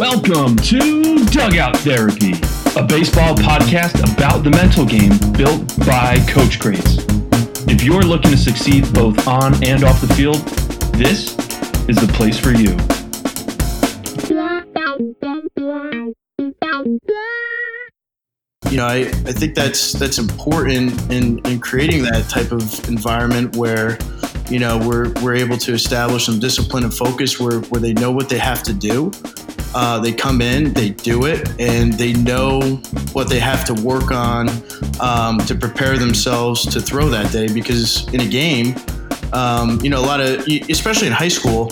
Welcome to Dugout Therapy, a baseball podcast about the mental game built by Coach Greats. If you're looking to succeed both on and off the field, this is the place for you. you know, I, I think that's that's important in, in creating that type of environment where, you know, we're, we're able to establish some discipline and focus where, where they know what they have to do. Uh, they come in, they do it, and they know what they have to work on um, to prepare themselves to throw that day. Because in a game, um, you know, a lot of, especially in high school,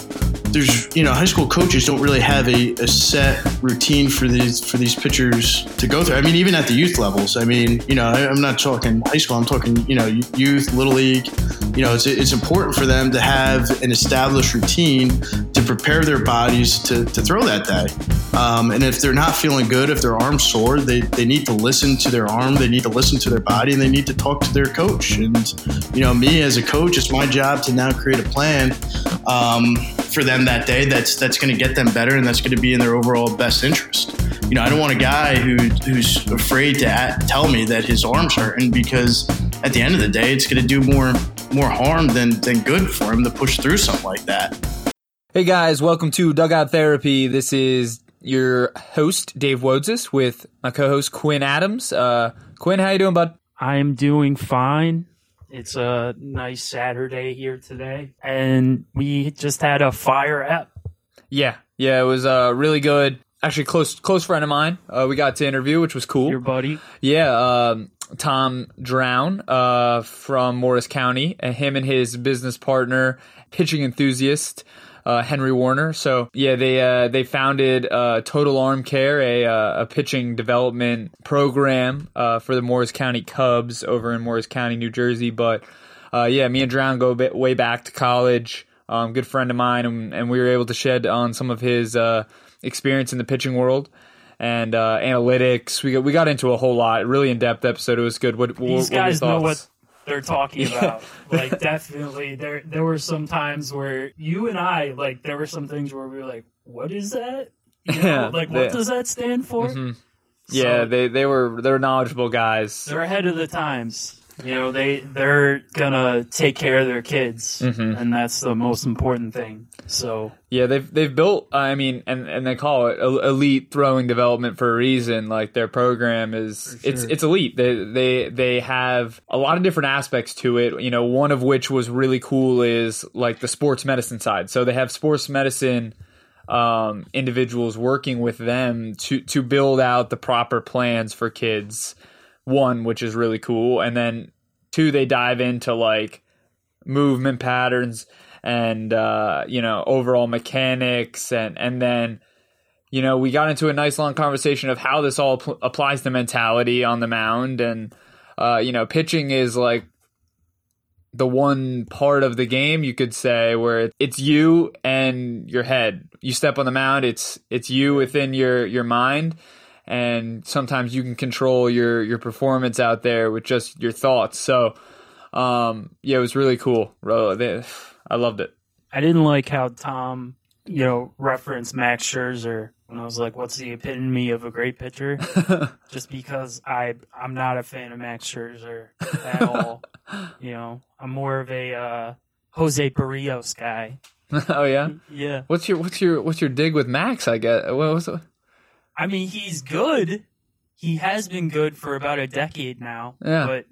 there's you know high school coaches don't really have a, a, set routine for these for these pitchers to go through. I mean, even at the youth levels. I mean, you know, I'm not talking high school. I'm talking you know youth, little league. You know, it's it's important for them to have an established routine to prepare their bodies to, to throw that day. Um, and if they're not feeling good, if their arm's sore, they, they need to listen to their arm, they need to listen to their body, and they need to talk to their coach. And you know, me as a coach, it's my job to now create a plan. Um, for them that day that's that's going to get them better and that's going to be in their overall best interest. You know, I don't want a guy who who's afraid to at, tell me that his arm's hurting because at the end of the day, it's going to do more more harm than than good for him to push through something like that. Hey guys, welcome to Dugout Therapy. This is your host Dave Wodzis with my co-host Quinn Adams. Uh, Quinn, how you doing, bud? I'm doing fine. It's a nice Saturday here today, and we just had a fire app. Yeah, yeah, it was uh, really good. Actually, close close friend of mine. Uh, we got to interview, which was cool. Your buddy, yeah, um, Tom Drown uh, from Morris County, and him and his business partner, pitching enthusiast uh, Henry Warner. So yeah, they uh, they founded uh, Total Arm Care, a uh, a pitching development program uh, for the Morris County Cubs over in Morris County, New Jersey. But uh, yeah, me and Drown go way back to college. Um, good friend of mine, and, and, we were able to shed on some of his experience in the pitching world and analytics. We got, we got into a whole lot, really in depth episode. It was good. What, These what, guys what know what they're talking about. like definitely there there were some times where you and I like there were some things where we were like, What is that? You know, yeah, like what does that stand for? Mm-hmm. Yeah, they they were they're knowledgeable guys. They're ahead of the times. You know, they they're gonna take care of their kids, mm-hmm. and that's the most important thing. So yeah, they've they've built. I mean, and and they call it elite throwing development for a reason. Like their program is sure. it's it's elite. They they they have a lot of different aspects to it. You know, one of which was really cool is like the sports medicine side. So they have sports medicine um, individuals working with them to to build out the proper plans for kids one, which is really cool, and then two, they dive into like movement patterns and uh, you know overall mechanics, and and then you know we got into a nice long conversation of how this all pl- applies to mentality on the mound, and uh, you know pitching is like the one part of the game you could say where it's you and your head. You step on the mound, it's it's you within your your mind and sometimes you can control your your performance out there with just your thoughts. So, um, yeah, it was really cool. I loved it. I didn't like how Tom, you know, referenced Max Scherzer when I was like, "What's the epitome of a great pitcher?" just because I I'm not a fan of Max Scherzer at all. you know, I'm more of a uh, Jose Berrios guy. oh yeah, yeah. What's your what's your what's your dig with Max? I guess. What was it? I mean, he's good. He has been good for about a decade now. Yeah. But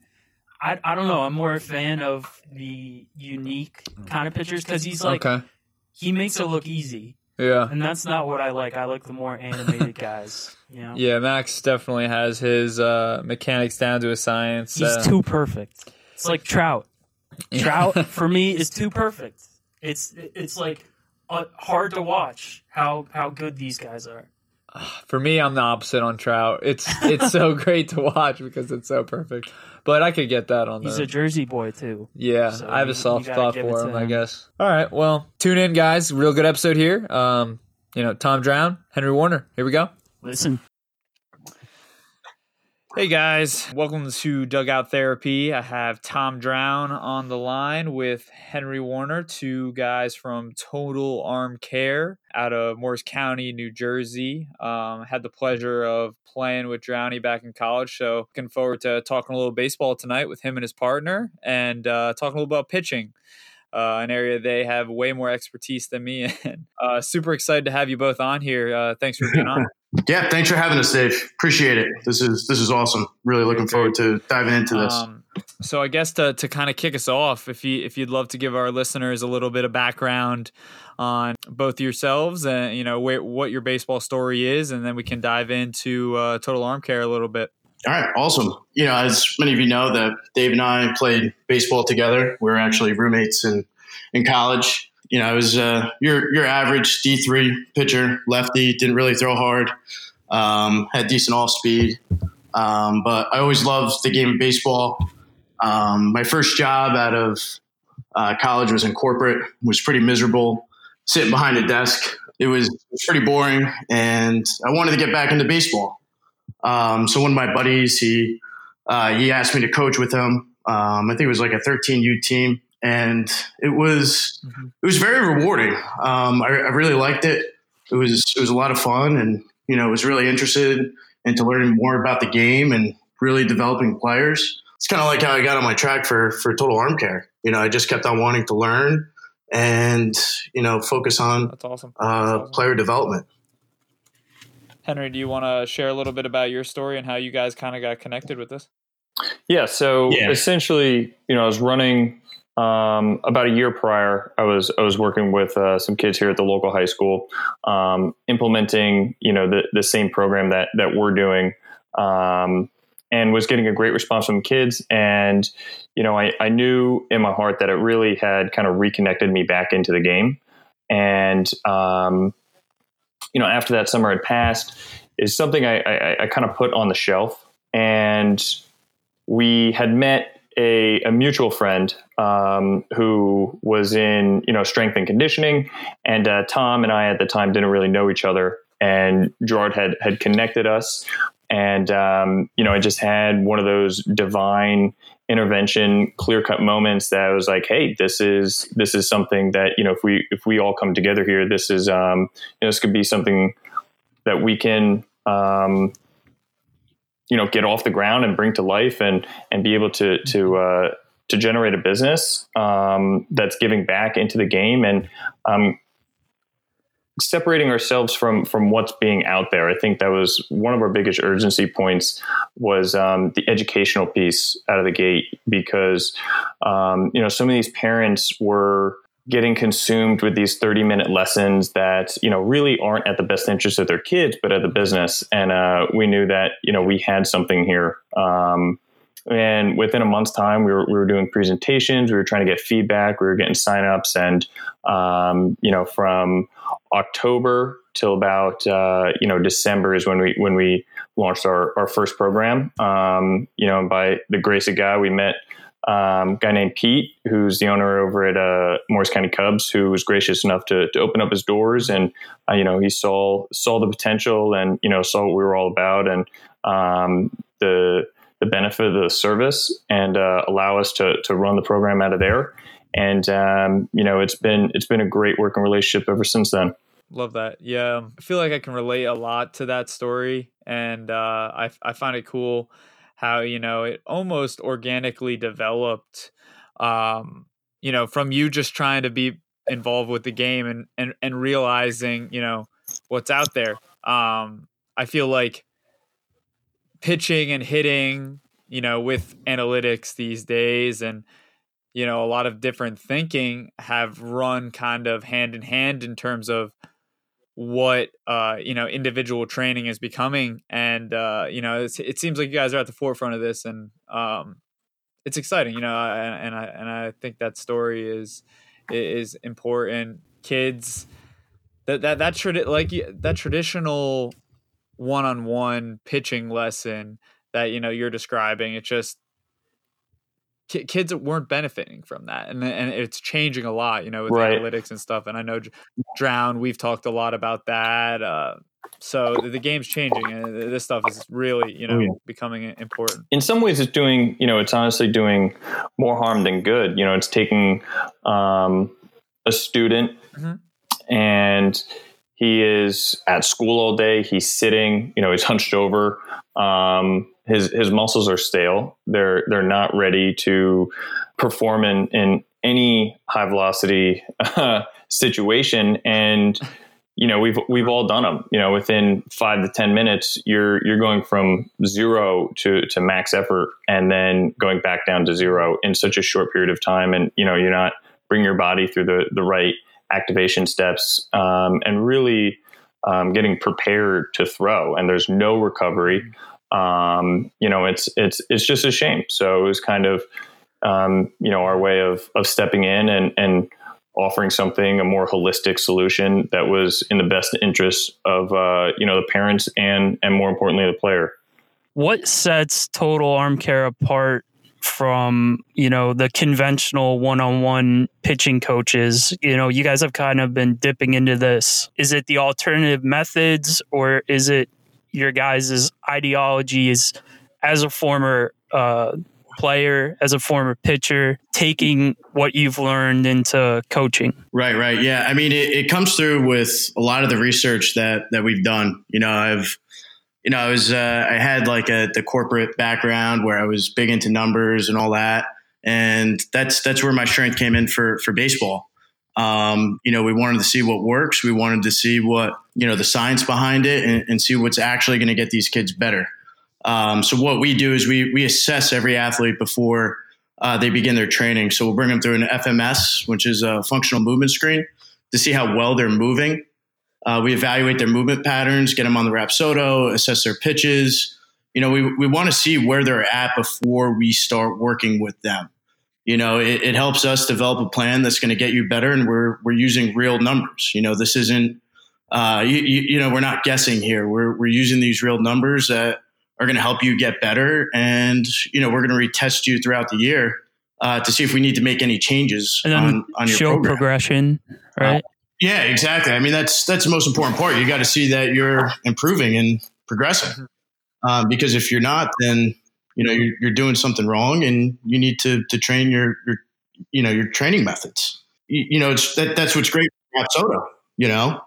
I, I don't know. I'm more a fan of the unique kind of pitchers because he's like, okay. he makes it look easy. Yeah. And that's not what I like. I like the more animated guys. You know? Yeah, Max definitely has his uh, mechanics down to a science. He's uh, too perfect. It's like Trout. Trout for me is too perfect. It's it's like uh, hard to watch how how good these guys are. For me, I'm the opposite on Trout. It's it's so great to watch because it's so perfect. But I could get that on. He's a Jersey boy too. Yeah, so I have you, a soft spot for him, him, I guess. All right, well, tune in, guys. Real good episode here. Um, you know, Tom Drown, Henry Warner. Here we go. Listen. Hey guys, welcome to Dugout Therapy. I have Tom Drown on the line with Henry Warner, two guys from Total Arm Care out of Morris County, New Jersey. Um, had the pleasure of playing with Drowny back in college, so looking forward to talking a little baseball tonight with him and his partner and uh, talking a little about pitching. Uh, an area they have way more expertise than me in. Uh, super excited to have you both on here. Uh, thanks for being on. Yeah, thanks for having us, Dave. Appreciate it. This is this is awesome. Really looking forward to diving into this. Um, so I guess to to kind of kick us off, if you if you'd love to give our listeners a little bit of background on both yourselves and you know what your baseball story is, and then we can dive into uh, Total Arm Care a little bit. All right, awesome. You know, as many of you know, that Dave and I played baseball together. We are actually roommates in in college you know, I was uh, your your average D three pitcher, lefty, didn't really throw hard, um, had decent off speed, um, but I always loved the game of baseball. Um, my first job out of uh, college was in corporate, was pretty miserable, sitting behind a desk. It was, pretty boring, and I wanted to get back into baseball. Um, so one of my buddies, he uh, he asked me to coach with him. Um, I think it was like a 13U team and it was mm-hmm. it was very rewarding. Um, I, I, really liked it. It was it was a lot of fun, and you know, was really interested into learning more about the game and really developing players. It's kind of like how I got on my track for for total arm care. You know, I just kept on wanting to learn and you know focus on that's awesome. Uh, That's awesome. player development. Henry, do you want to share a little bit about your story and how you guys kind of got connected with this? Yeah. So yeah. essentially, you know, I was running um, about a year prior, I was I was working with uh, some kids here at the local high school, um, implementing you know the the same program that that we're doing, um, and was getting a great response from kids. And you know, I, I knew in my heart that it really had kind of reconnected me back into the game. And um, you know, after that summer had passed, is something I, I, I kind of put on the shelf. And we had met a, a mutual friend um, who was in you know strength and conditioning, and uh, Tom and I at the time didn't really know each other, and Gerard had had connected us, and um, you know I just had one of those divine intervention clear cut moments that I was like hey this is this is something that you know if we if we all come together here this is um, you know this could be something that we can um, you know get off the ground and bring to life and and be able to to uh, to generate a business um, that's giving back into the game and um, separating ourselves from from what's being out there. I think that was one of our biggest urgency points was um, the educational piece out of the gate because um, you know some of these parents were getting consumed with these 30 minute lessons that you know really aren't at the best interest of their kids but at the business. And uh, we knew that you know we had something here. Um, and within a month's time we were, we were doing presentations. We were trying to get feedback. We were getting signups. And um, you know from october till about uh, you know december is when we when we launched our, our first program. Um, you know by the grace of god we met um, guy named Pete, who's the owner over at uh, Morris County Cubs, who was gracious enough to, to open up his doors, and uh, you know he saw saw the potential, and you know saw what we were all about, and um, the the benefit of the service, and uh, allow us to to run the program out of there. And um, you know it's been it's been a great working relationship ever since then. Love that. Yeah, I feel like I can relate a lot to that story, and uh, I I find it cool how you know it almost organically developed um you know from you just trying to be involved with the game and and and realizing you know what's out there. Um i feel like pitching and hitting you know with analytics these days and you know a lot of different thinking have run kind of hand in hand in terms of what uh, you know individual training is becoming, and uh, you know it seems like you guys are at the forefront of this, and um, it's exciting, you know, and, and I and I think that story is is important. Kids, that that that tradi- like that traditional one on one pitching lesson that you know you're describing, it just kids weren't benefiting from that and and it's changing a lot you know with right. analytics and stuff and i know drown we've talked a lot about that uh, so the, the, game's changing and this stuff is really you oh, know yeah. becoming important in some ways it's doing you know it's honestly doing more harm than good you know it's taking um, a student mm-hmm. and he is at school all day he's sitting you know he's hunched over um, his his muscles are stale. They're they're not ready to perform in in any high velocity uh, situation. And you know we've we've all done them. You know within five to ten minutes, you're you're going from zero to to max effort, and then going back down to zero in such a short period of time. And you know you're not bringing your body through the the right activation steps um, and really um, getting prepared to throw. And there's no recovery um, you know, it's it's it's just a shame. So it was kind of um, you know our way of of stepping in and and offering something a more holistic solution that was in the best interest of uh, you know the parents and and more importantly the player. What sets Total Arm Care apart from you know the conventional one-on-one pitching coaches you know you guys have kind of been dipping into this is it the alternative methods or is it your guys' ideology is as a former uh, player, as a former pitcher, taking what you've learned into coaching. Right, right. Yeah. I mean, it, it comes through with a lot of the research that, that we've done. You know, I've, you know, I was, uh, I had like a, the corporate background where I was big into numbers and all that. And that's, that's where my strength came in for, for baseball. Um, you know, we wanted to see what works. We wanted to see what, you know, the science behind it and, and see what's actually going to get these kids better. Um, so what we do is we, we assess every athlete before uh, they begin their training. So we'll bring them through an FMS, which is a functional movement screen to see how well they're moving. Uh, we evaluate their movement patterns, get them on the Rapsodo, assess their pitches. You know, we, we want to see where they're at before we start working with them you know, it, it helps us develop a plan that's going to get you better. And we're, we're using real numbers. You know, this isn't, uh, you, you, you, know, we're not guessing here. We're, we're using these real numbers that are going to help you get better. And, you know, we're going to retest you throughout the year uh, to see if we need to make any changes and on, on your show program. progression, right? Uh, yeah, exactly. I mean, that's, that's the most important part. You got to see that you're improving and progressing. Um, because if you're not, then you know you're, you're doing something wrong and you need to to train your your you know your training methods you, you know it's that that's what's great about soda you know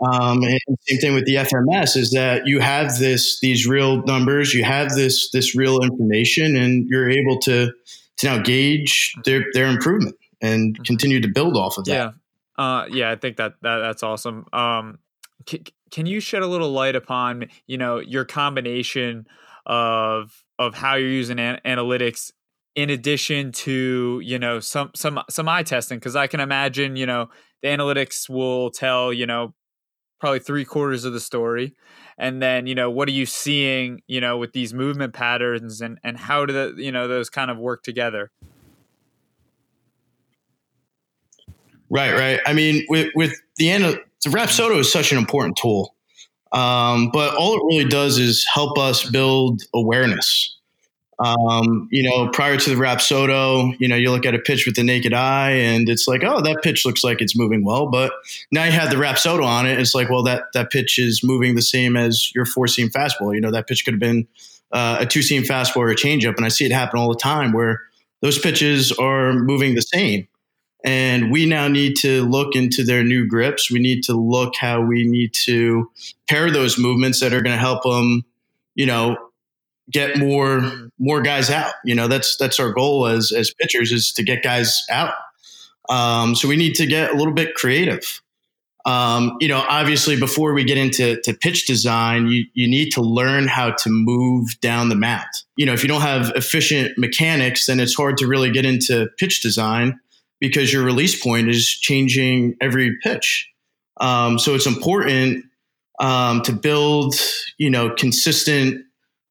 um, and same thing with the FMS is that you have this these real numbers, you have this this real information, and you're able to to now gauge their their improvement and mm-hmm. continue to build off of that. Yeah, uh, yeah, I think that, that that's awesome. Um, can, can you shed a little light upon you know your combination of of how you're using an- analytics in addition to you know some some some eye testing because i can imagine you know the analytics will tell you know probably three quarters of the story. And then you know what are you seeing you know with these movement patterns and and how do the you know those kind of work together? Right right. I mean with with the end of the rapsodo is such an important tool um, but all it really does is help us build awareness. Um, you know, prior to the Rapsodo, you know, you look at a pitch with the naked eye and it's like, oh, that pitch looks like it's moving well. But now you have the Rapsodo on it. It's like, well, that, that pitch is moving the same as your four seam fastball. You know, that pitch could have been uh, a two seam fastball or a changeup. And I see it happen all the time where those pitches are moving the same. And we now need to look into their new grips. We need to look how we need to pair those movements that are going to help them, you know, get more more guys out. You know, that's that's our goal as as pitchers is to get guys out. Um, so we need to get a little bit creative. Um, you know, obviously, before we get into to pitch design, you you need to learn how to move down the mat. You know, if you don't have efficient mechanics, then it's hard to really get into pitch design because your release point is changing every pitch. Um, so it's important um, to build, you know, consistent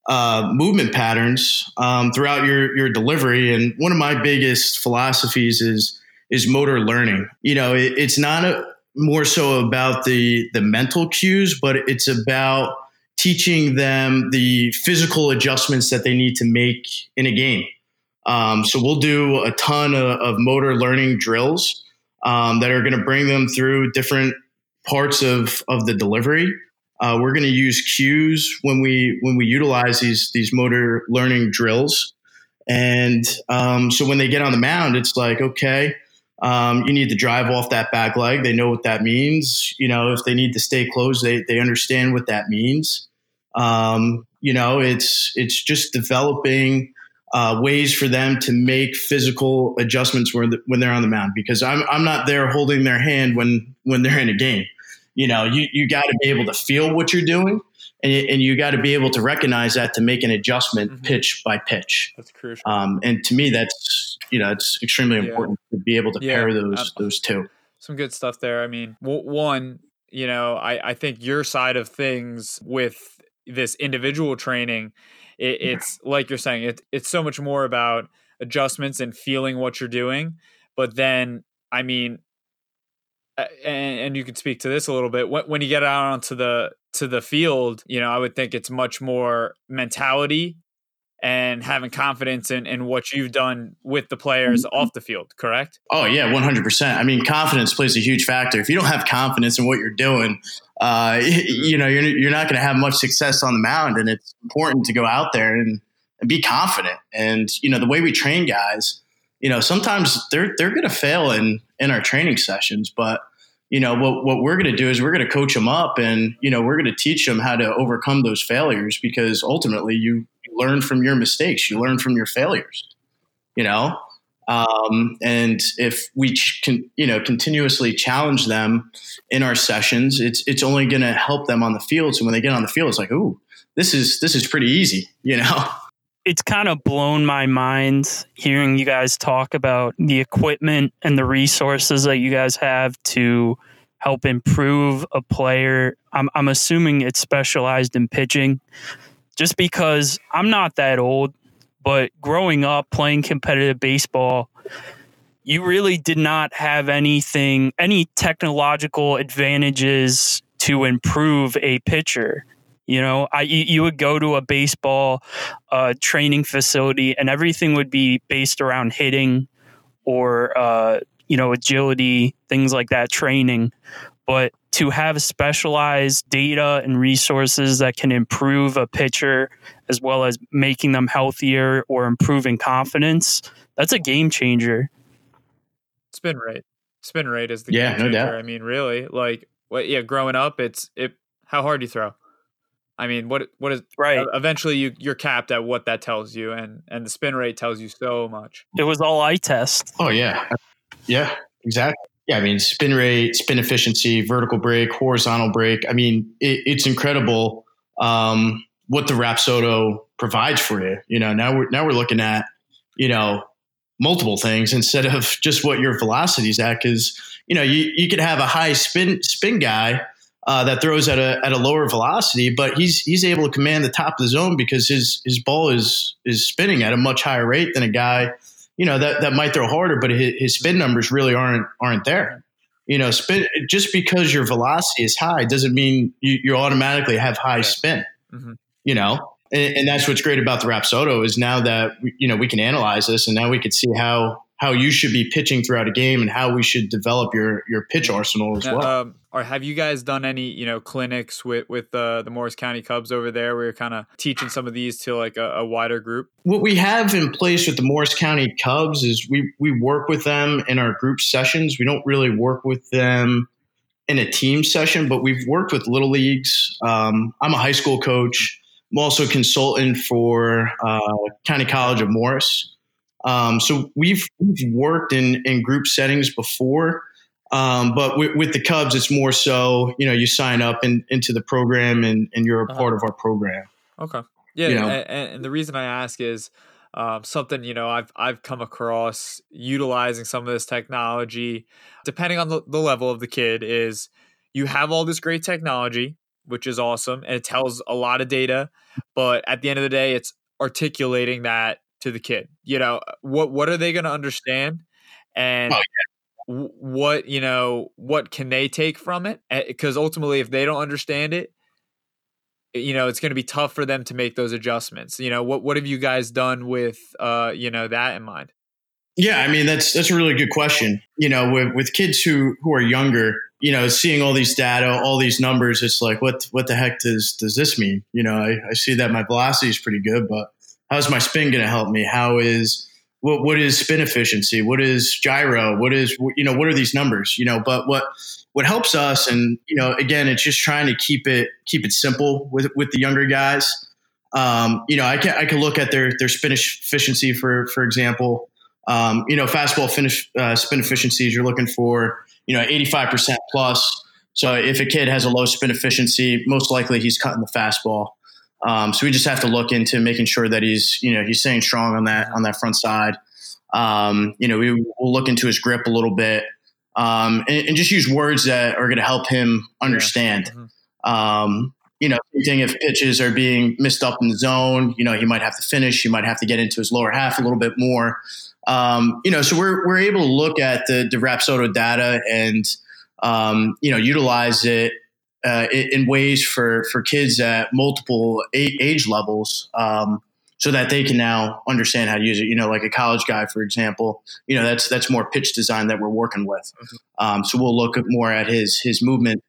uh, movement patterns um, throughout your your delivery. And one of my biggest philosophies is is motor learning. You know, it, it's not a, more so about the the mental cues, but it's about teaching them the physical adjustments that they need to make in a game. Um, so we'll do a ton of, of motor learning drills um, that are going to bring them through different parts of, of the delivery. Uh, we're going to use cues when we when we utilize these these motor learning drills, and um, so when they get on the mound, it's like okay, um, you need to drive off that back leg. They know what that means. You know, if they need to stay closed, they they understand what that means. Um, you know, it's it's just developing uh, ways for them to make physical adjustments when, the, when they're on the mound because I'm, I'm not there holding their hand when, when they're in a game. You know, you, you got to be able to feel what you're doing and, and you got to be able to recognize that to make an adjustment mm-hmm. pitch by pitch. That's crucial. Um, and to me, that's, you know, it's extremely yeah. important to be able to yeah, pair those, those two. Some good stuff there. I mean, one, you know, I, I think your side of things with this individual training it, it's like you're saying, it, it's so much more about adjustments and feeling what you're doing. But then, I mean, and, and you could speak to this a little bit when, when you get out onto the to the field you know i would think it's much more mentality and having confidence in, in what you've done with the players mm-hmm. off the field, correct? Oh, yeah, 100%. I mean, confidence plays a huge factor. If you don't have confidence in what you're doing, uh, you know, you're, you're not going to have much success on the mound. And it's important to go out there and, and be confident. And, you know, the way we train guys, you know, sometimes they're, they're going to fail in, in our training sessions, but, you know, what, what we're going to do is we're going to coach them up and, you know, we're going to teach them how to overcome those failures because ultimately you, learn from your mistakes. You learn from your failures. You know, um, and if we can, you know, continuously challenge them in our sessions, it's it's only going to help them on the field. So when they get on the field, it's like, ooh, this is this is pretty easy. You know. It's kind of blown my mind hearing you guys talk about the equipment and the resources that you guys have to help improve a player. I'm, I'm assuming it's specialized in pitching just because I'm not that old, but growing up playing competitive baseball, you really did not have anything, any technological advantages to improve a pitcher. You know, I you would go to a baseball uh, training facility, and everything would be based around hitting or uh, you know agility, things like that, training. But to have specialized data and resources that can improve a pitcher as well as making them healthier or improving confidence, that's a game changer. Spin rate. Spin rate is the yeah, game changer. No doubt. I mean, really, like what yeah, growing up it's it how hard you throw. I mean, what what is right? Eventually, you you're capped at what that tells you, and and the spin rate tells you so much. It was all eye test. Oh yeah, yeah, exactly. Yeah, I mean, spin rate, spin efficiency, vertical break, horizontal break. I mean, it, it's incredible um, what the Rapsodo provides for you. You know, now we're now we're looking at you know multiple things instead of just what your velocity is at. Because you know, you you could have a high spin spin guy uh, that throws at a at a lower velocity, but he's he's able to command the top of the zone because his his ball is is spinning at a much higher rate than a guy you know that that might throw harder, but his, his spin numbers really aren't aren't there. You know, spin just because your velocity is high doesn't mean you, you automatically have high spin. Mm-hmm. You know, and, and, that's what's great about the Rapsodo is now that we, you know we can analyze this, and now we can see how how you should be pitching throughout a game and how we should develop your your pitch arsenal as now, well. Um, or have you guys done any you know clinics with with the the Morris County Cubs over there where you're kind of teaching some of these to like a, a, wider group? What we have in place with the Morris County Cubs is we we work with them in our group sessions. We don't really work with them in a team session, but we've worked with little leagues. Um, I'm a high school coach. I'm also a consultant for uh, County College of Morris. Um, so we've, we've worked in, in group settings before, um, but with, with, the Cubs, it's more so, you know, you sign up in, into the program and, and you're a uh-huh. part of our program. Okay. Yeah. You know? and, and, the reason I ask is um, something, you know, I've, I've come across utilizing some of this technology, depending on the, the level of the kid is you have all this great technology, which is awesome. And it tells a lot of data, but at the end of the day, it's articulating that to the kid. You know, uh, what what are they going to understand, and oh, yeah. what you know what can they take from it? Eh, because ultimately, if they don't understand it, eh, you know it's going to be tough for them to make those adjustments. You know, what what have you guys done with uh, you know that in mind? Yeah, I mean that's that's a really good question. You know, with with kids who who are younger, you know, seeing all these data, all these numbers, it's like what what the heck does does this mean? You know, I, I see that my velocity is pretty good, but how's my spin going to help me? How is what what is spin efficiency? What is gyro? What is you know what are these numbers? You know, but what what helps us, and you know, again, it's just trying to keep it keep it simple with with the younger guys. Um, you know, I can I can look at their their spin efficiency for for example um, you know, fastball finish uh, spin efficiencies, you're looking for, you know, 85% plus. So if a kid has a low spin efficiency, most likely he's cutting the fastball. Um, so we just have to look into making sure that he's, you know, he's staying strong on that on that front side. Um, you know, we will look into his grip a little bit um, and, and, just use words that are going to help him understand. Yeah. Mm-hmm. Um, you know, thing if pitches are being missed up in the zone, you know, he might have to finish, he might have to get into his lower half a little bit more. Um, you know, so we're we're able to look at the the Rapsodo data and um, you know utilize it uh, in ways for for kids at multiple age levels. Um, so that they can now understand how to use it. You know, like a college guy, for example. You know, that's that's more pitch design that we're working with. Mm-hmm. Um, so we'll look more at his his movement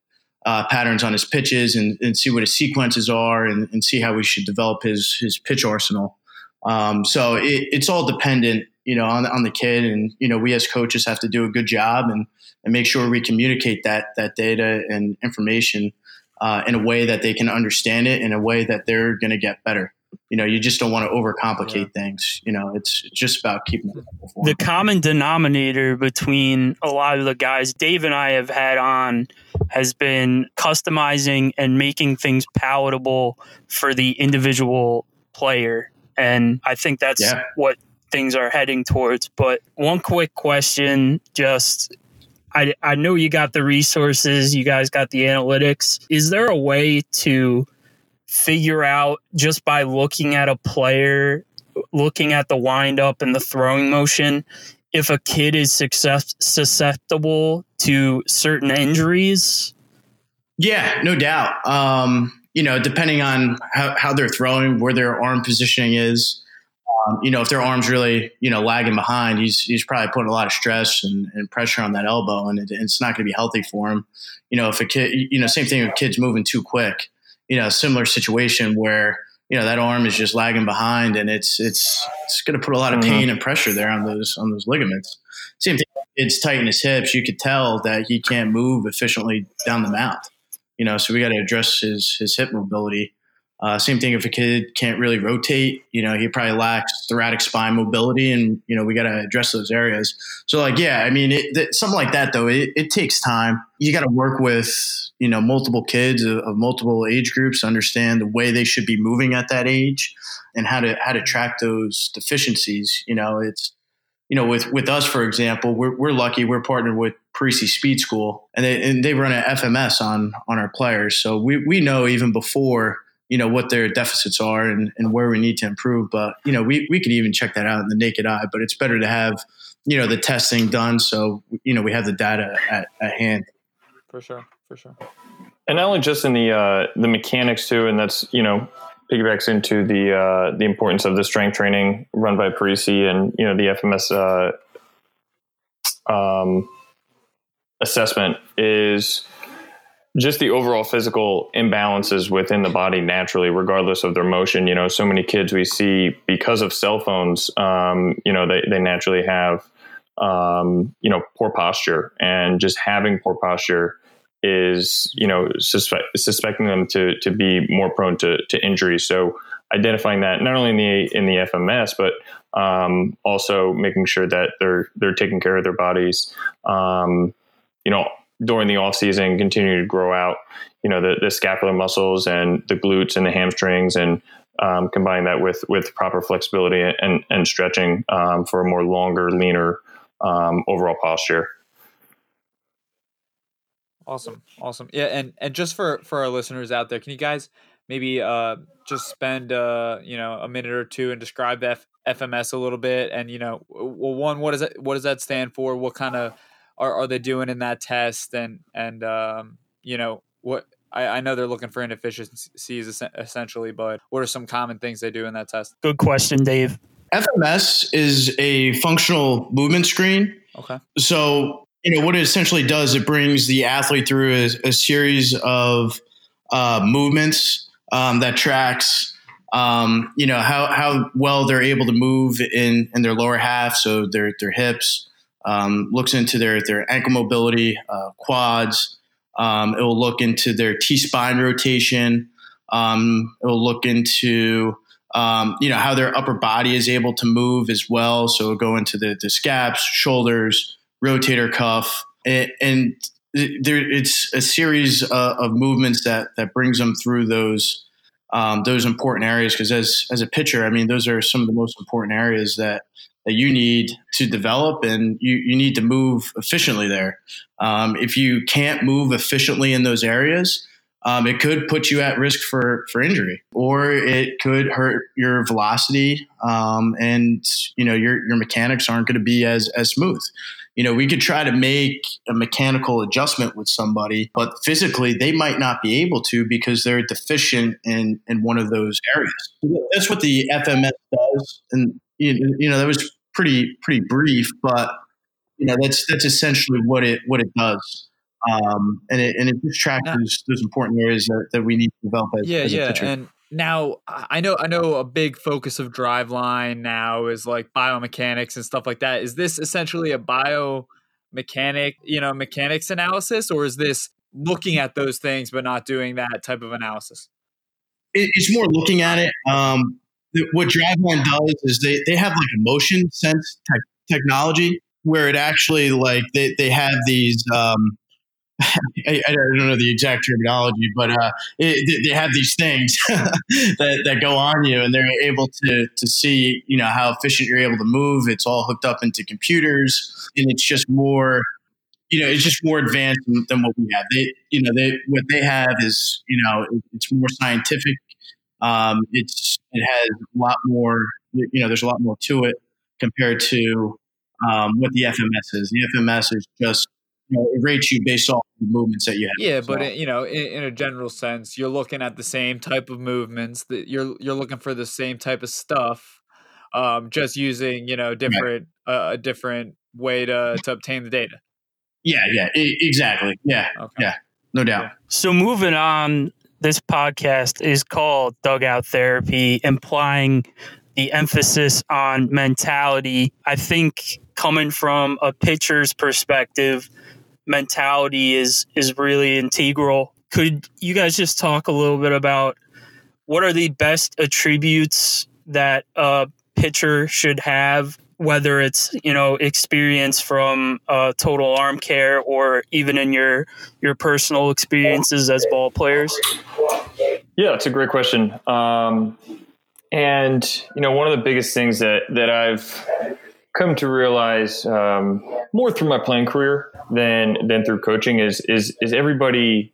uh, patterns on his pitches and, and, see what his sequences are, and, and, see how we should develop his his pitch arsenal. Um, so it, it's all dependent you know, on, on the kid. And, you know, we as coaches have to do a good job and, and make sure we communicate that, that data and information uh, in a way that they can understand it in a way that they're going to get better. You know, you just don't want to overcomplicate yeah. things. You know, it's just about keeping it The common denominator between a lot of the guys Dave and I have had on has been customizing and making things palatable for the individual player. And I think that's yeah. what things are heading towards. But one quick question just I, I know you got the resources, you guys got the analytics. Is there a way to figure out just by looking at a player, looking at the windup and the throwing motion, if a kid is success, susceptible to certain injuries? Yeah, no doubt. Um, you know, depending on how, how they're throwing, where their arm positioning is, um, you know, if their arm's really, you know, lagging behind, he's he's probably putting a lot of stress and, and pressure on that elbow, and it, it's not going to be healthy for him. You know, if a kid, you know, same thing with kids moving too quick. You know, similar situation where you know that arm is just lagging behind, and it's it's it's going to put a lot of mm-hmm. pain and pressure there on those on those ligaments. Same thing, kids tighten his hips. You could tell that he can't move efficiently down the mound. You know, so we got to address his his hip mobility uh, same thing if a kid can't really rotate, you know, he probably lacks thoracic spine mobility, and you know we got to address those areas. So, like, yeah, I mean, it, something like that though, it, it takes time. You got to work with you know multiple kids of, of, multiple age groups, understand the way they should be moving at that age, and how to how to track those deficiencies. You know, it's you know, with with us, for example, we're, we're lucky. We're partnered with Parisi Speed School, and they and they run an FMS on on our players. So we we know even before you know what their deficits are and, and where we need to improve. But you know, we we could even check that out in the naked eye. But it's better to have you know the testing done so you know we have the data at, at hand. For sure, for sure. And not only just in the uh, the mechanics too, and that's you know piggybacks into the uh, the importance of the strength training run by Parisi and you know the FMS uh, um, assessment is just the overall physical imbalances within the body naturally, regardless of their motion. You know, so many kids we see because of cell phones, um, you know, they, they naturally have, um, you know, poor posture and just having poor posture is, you know, suspect, suspecting them to, to be more prone to, to injury. So identifying that not only in the, in the FMS, but um, also making sure that they're, they're taking care of their bodies. Um, you know, during the off season continue to grow out, you know, the, the scapular muscles and the glutes and the hamstrings and um, combine that with with proper flexibility and and stretching um, for a more longer, leaner um, overall posture. Awesome, awesome, yeah, and and just for for our listeners out there, can you guys maybe uh, just spend uh, you know a minute or two and describe F- FMS a little bit, and you know, well, one, what does that what does that stand for? What kind of are, are they doing in that test and and um, you know what I, I know they're looking for inefficiencies essentially, but what are some common things they do in that test? Good question, Dave. FMS is a functional movement screen. Okay. So, you know, what it essentially does, it brings the athlete through a, a series of uh, movements um, that tracks, um, you know, how, how well they're able to move in, in their lower half. So their, their hips, um, looks into their, their ankle mobility, uh, quads. Um, it will look into their T spine rotation. Um, it will look into um, you know how their upper body is able to move as well. So it'll go into the, the scaps, shoulders, rotator cuff, and, and there, it's a series uh, of movements that that brings them through those um, those important areas. Because as as a pitcher, I mean, those are some of the most important areas that that you need to develop, and you you need to move efficiently there. Um, if you can't move efficiently in those areas, um, it could put you at risk for for injury, or it could hurt your velocity, um, and you know your your mechanics aren't going to be as as smooth. You know, we could try to make a mechanical adjustment with somebody, but physically they might not be able to because they're deficient in in one of those areas. That's what the FMS does, and you know that was pretty pretty brief, but you know that's that's essentially what it what it does um, and it and it just tracks those, those important areas that, that we need to develop. As, yeah, as yeah, and now I know I know a big focus of Driveline now is like biomechanics and stuff like that. Is this essentially a biomechanic, you know, mechanics analysis, or is this looking at those things but not doing that type of analysis? It, it's more looking at it. Um, what Driveline does is they, they have like a motion sense te- technology where it actually like they, they have these um, I, I, don't know the exact terminology, but uh, it, they have these things that, that go on you, and they're able to to see you know how efficient you're able to move. It's all hooked up into computers, and it's just more you know it's just more advanced than, than what we have. They you know they what they have is you know it's more scientific. Um, it's it has a lot more you know there's a lot more to it compared to um, what the FMS is. The FMS is just you know, it rates you based off the movements that you have. Yeah, but it, you know, in, in, a general sense, you're looking at the same type of movements. That you're you're looking for the same type of stuff, um, just using you know different right. uh, a different way to to obtain the data. Yeah, yeah, exactly. Yeah, okay. yeah, no doubt. Yeah. So moving on, this podcast is called Dugout Therapy, implying the emphasis on mentality. I think coming from a pitcher's perspective mentality is is really integral. Could you guys just talk a little bit about what are the best attributes that a pitcher should have, whether it's you know experience from uh, total arm care or even in your your personal experiences as ball players? Yeah, it's a great question. Um, and you know, one of the biggest things that that I've come to realize um, more through my playing career than than through coaching is is is everybody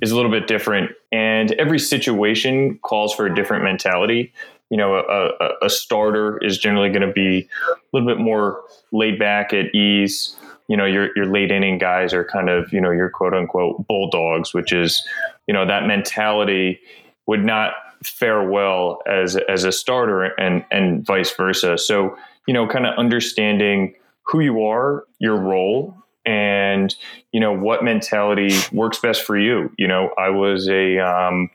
is a little bit different, and every situation calls for a different mentality. You know, a, a, a starter is generally going to be a little bit more laid back at ease. You know, your your late inning guys are kind of you know your quote unquote bulldogs, which is you know that mentality would not fare well as as a starter, and and vice versa. So you know, kind of understanding who you are, your role, and you know what mentality works best for you. You know, I was a, um,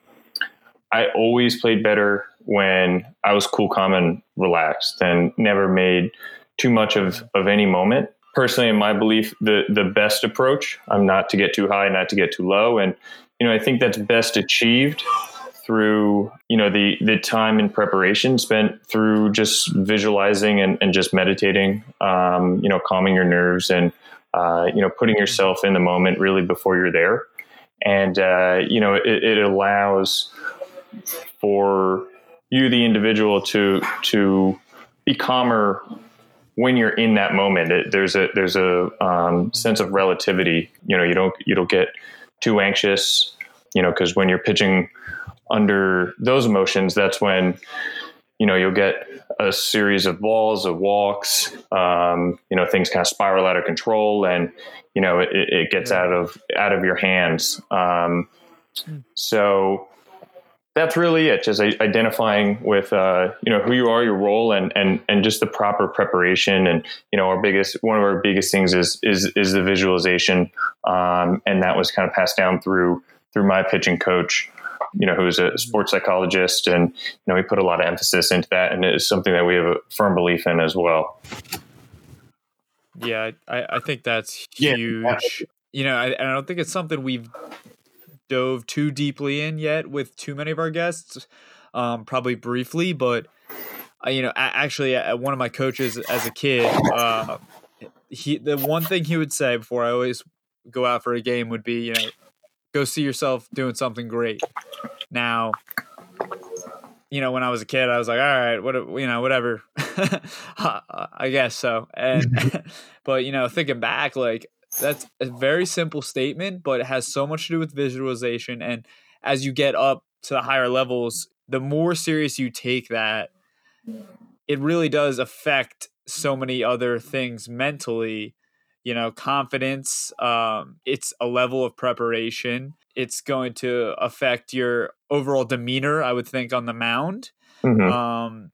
I always played better when I was cool, calm, and relaxed, and never made too much of of any moment. Personally, in my belief, the the best approach, I'm not to get too high, not to get too low, and you know, I think that's best achieved through you know the the time and preparation spent through just visualizing and, and just meditating um, you know calming your nerves and uh, you know putting yourself in the moment really before you're there and uh, you know it, it, allows for you the individual to to be calmer when you're in that moment it, there's a there's a um, sense of relativity you know you don't you don't get too anxious you know because when you're pitching under those emotions, that's when you know you'll get a series of balls, of walks. Um, you know, things kind of spiral out of control, and you know it, it gets out of out of your hands. Um, So that's really it. Just identifying with uh, you know who you are, your role, and and and just the proper preparation. And you know, our biggest one of our biggest things is is is the visualization, um, and that was kind of passed down through through my pitching coach. You know, who's a sports psychologist, and you know, we put a lot of emphasis into that, and it's something that we have a firm belief in as well. Yeah, I, I think that's huge. Yeah. You know, I, I don't think it's something we've dove too deeply in yet with too many of our guests. Um, probably briefly, but uh, you know, actually, uh, one of my coaches as a kid, uh, he the one thing he would say before I always go out for a game would be, you know, go see yourself doing something great. Now, you know, when I was a kid, I was like, all right, what, you know, whatever. I guess so. And, but, you know, thinking back, like, that's a very simple statement, but it has so much to do with visualization. And as you get up to the higher levels, the more serious you take that, it really does affect so many other things mentally. You know, confidence. Um, it's a level of preparation. It's going to affect your overall demeanor. I would think on the mound. Mm-hmm. Um,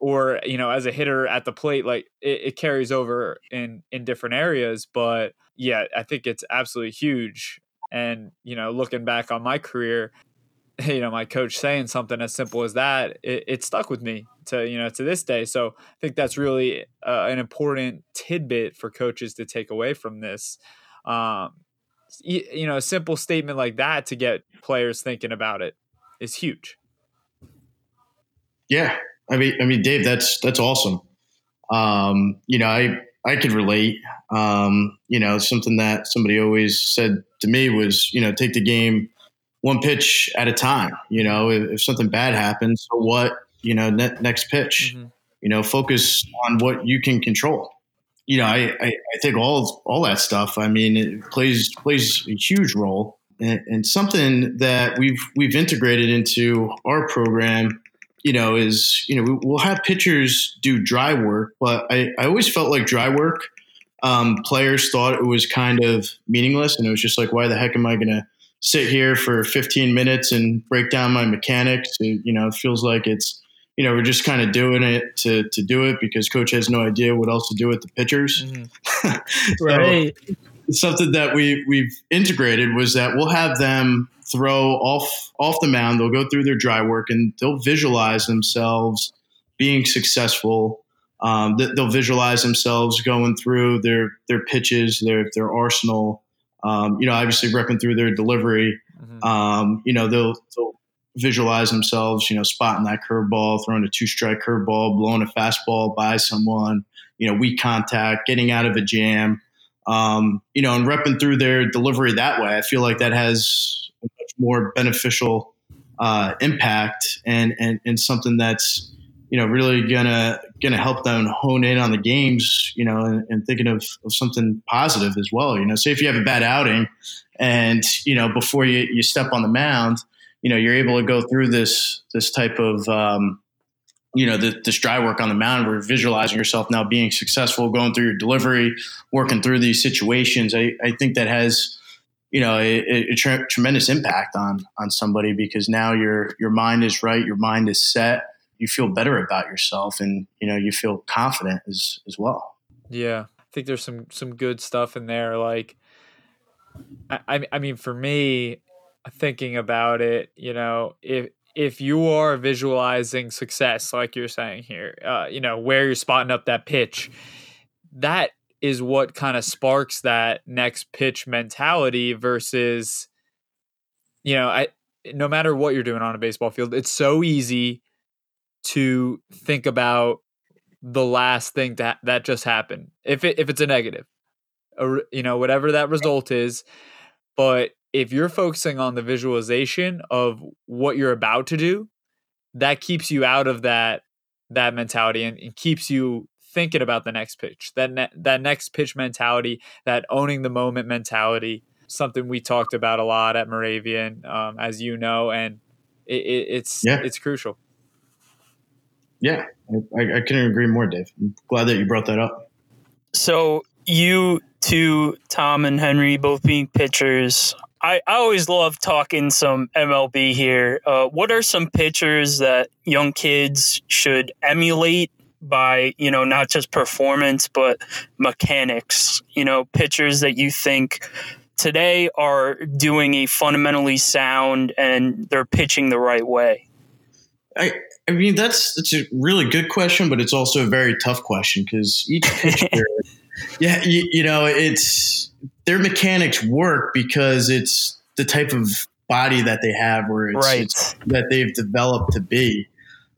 or you know as a hitter at the plate like it, it, carries over in in different areas but yeah i think it's absolutely huge. And you know looking back on my career you know my coach saying something as simple as that it, it stuck with me to you know to this day. So i think that's really uh, an important tidbit for coaches to take away from this. Um, you, you know a simple statement like that to get players thinking about it is huge. Yeah I mean, I mean, Dave, that's that's awesome. Um, you know, I I could relate. Um, you know, something that somebody always said to me was, you know, take the game one pitch at a time. You know, if, if something bad happens, so what? You know, ne- next pitch. Mm-hmm. You know, focus on what you can control. You know, I, I, I think all all that stuff. I mean, it plays plays a huge role, and, and something that we've we've integrated into our program you know, is, you know, we'll have pitchers do dry work, but I, I always felt like dry work, um, players thought it was kind of meaningless. And it was just like, why the heck am I going to sit here for 15 minutes and break down my mechanics? It, you know, it feels like it's, you know, we're just kind of doing it to, to do it because coach has no idea what else to do with the pitchers. So right. Something that we, we've integrated was that we'll have them throw off off the mound. They'll go through their dry work and they'll visualize themselves being successful. Um, they'll visualize themselves going through their their pitches, their their arsenal. Um, you know, obviously repping through their delivery. Mm-hmm. Um, you know, they'll, they'll visualize themselves, you know, spotting that curveball, throwing a two strike curveball, blowing a fastball by someone, you know, weak contact, getting out of a jam, um, you know, and repping through their delivery that way. I feel like that has much more beneficial uh, impact and, and and something that's you know really gonna gonna help them hone in on the games you know and, and, thinking of, of something positive as well you know. Say if you have a bad outing and you know before you, you step on the mound you know you're able to go through this this type of um, you know the, this dry work on the mound where visualizing yourself now being successful going through your delivery working through these situations i, I think that has you know a, a tra- tremendous impact on on somebody because now your your mind is right, your mind is set, you feel better about yourself, and you know you feel confident as as well. Yeah, I think there's some some good stuff in there. Like, I I mean, for me, thinking about it, you know, if if you are visualizing success, like you're saying here, uh, you know, where you're spotting up that pitch, that is what kind of sparks that next pitch mentality versus you know i no matter what you're doing on a baseball field it's so easy to think about the last thing that that just happened. If it if it's a negative or you know whatever that result is. But if you're focusing on the visualization of what you're about to do that keeps you out of that that mentality and, and keeps you thinking about the next pitch, that ne- that next pitch mentality, that owning the moment mentality, something we talked about a lot at Moravian, um, as you know, and it, it, it's yeah. it's crucial. Yeah, I, I couldn't agree more, Dave. I'm glad that you brought that up. So you two, Tom and Henry, both being pitchers, I, I always love talking some MLB here. Uh, what are some pitchers that young kids should emulate by, you know, not just performance, but mechanics? You know, pitchers that you think today are doing a fundamentally sound and they're pitching the right way? I, I mean, that's that's a really good question, but it's also a very tough question because each pitcher, yeah, you, you, know, it's their mechanics work because it's the type of body that they have, where it's, right. it's that they've developed to be.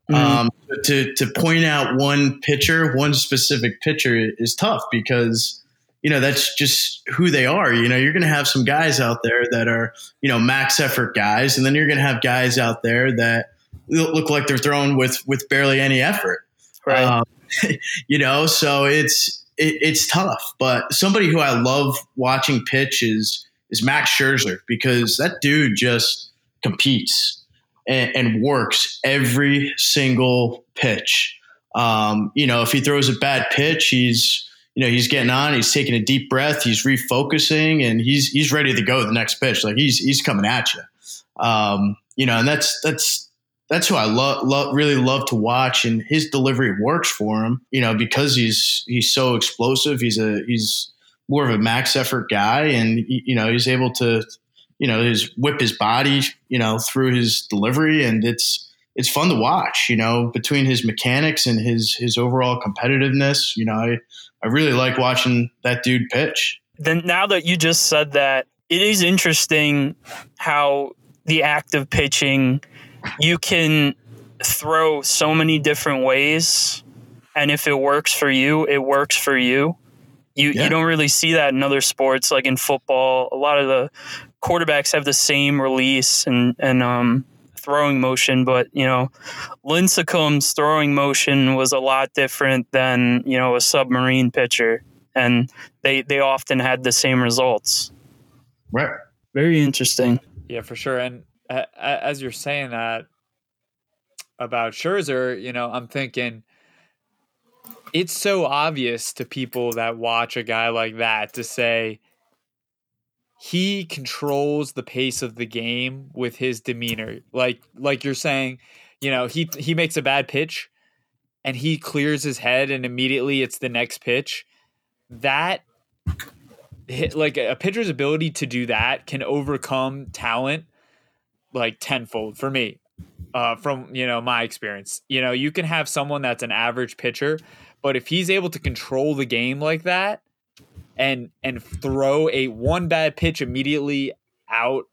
Mm. Um, to to point out one pitcher, one specific pitcher is tough because you know that's just who they are. You know, you're going to have some guys out there that are you know max effort guys, and then you're going to have guys out there that look like they're thrown with with barely any effort. Right. Um, you know, so it's it, it's tough. But somebody who I love watching pitch is is Max Scherzer because that dude just competes and, and works every single pitch. Um, you know, if he throws a bad pitch, he's you know he's getting on, he's taking a deep breath, he's refocusing, and he's he's ready to go the next pitch. Like he's he's coming at you. Um, you know, and that's that's that's who I love, love, really love to watch, and his delivery works for him. You know, because he's he's so explosive. He's a he's more of a max effort guy, and you know he's able to, you know, his whip his body, you know, through his delivery, and it's it's fun to watch. You know, between his mechanics and his his overall competitiveness, you know, I I really like watching that dude pitch. Then now that you just said that, it is interesting how the act of pitching you can throw so many different ways and if it works for you it works for you you yeah. you don't really see that in other sports like in football a lot of the quarterbacks have the same release and and um throwing motion but you know Lincecum's throwing motion was a lot different than you know a submarine pitcher and they they often had the same results. Right. Very interesting. Yeah for sure and as you're saying that about Scherzer, you know, I'm thinking it's so obvious to people that watch a guy like that to say he controls the pace of the game with his demeanor. Like like you're saying, you know, he he makes a bad pitch and he clears his head and immediately it's the next pitch. That like a pitcher's ability to do that can overcome talent like tenfold for me. Uh, from you know my experience, you know you can have someone that's an average pitcher, but if he's able to control the game like that, and and throw a one bad pitch immediately out,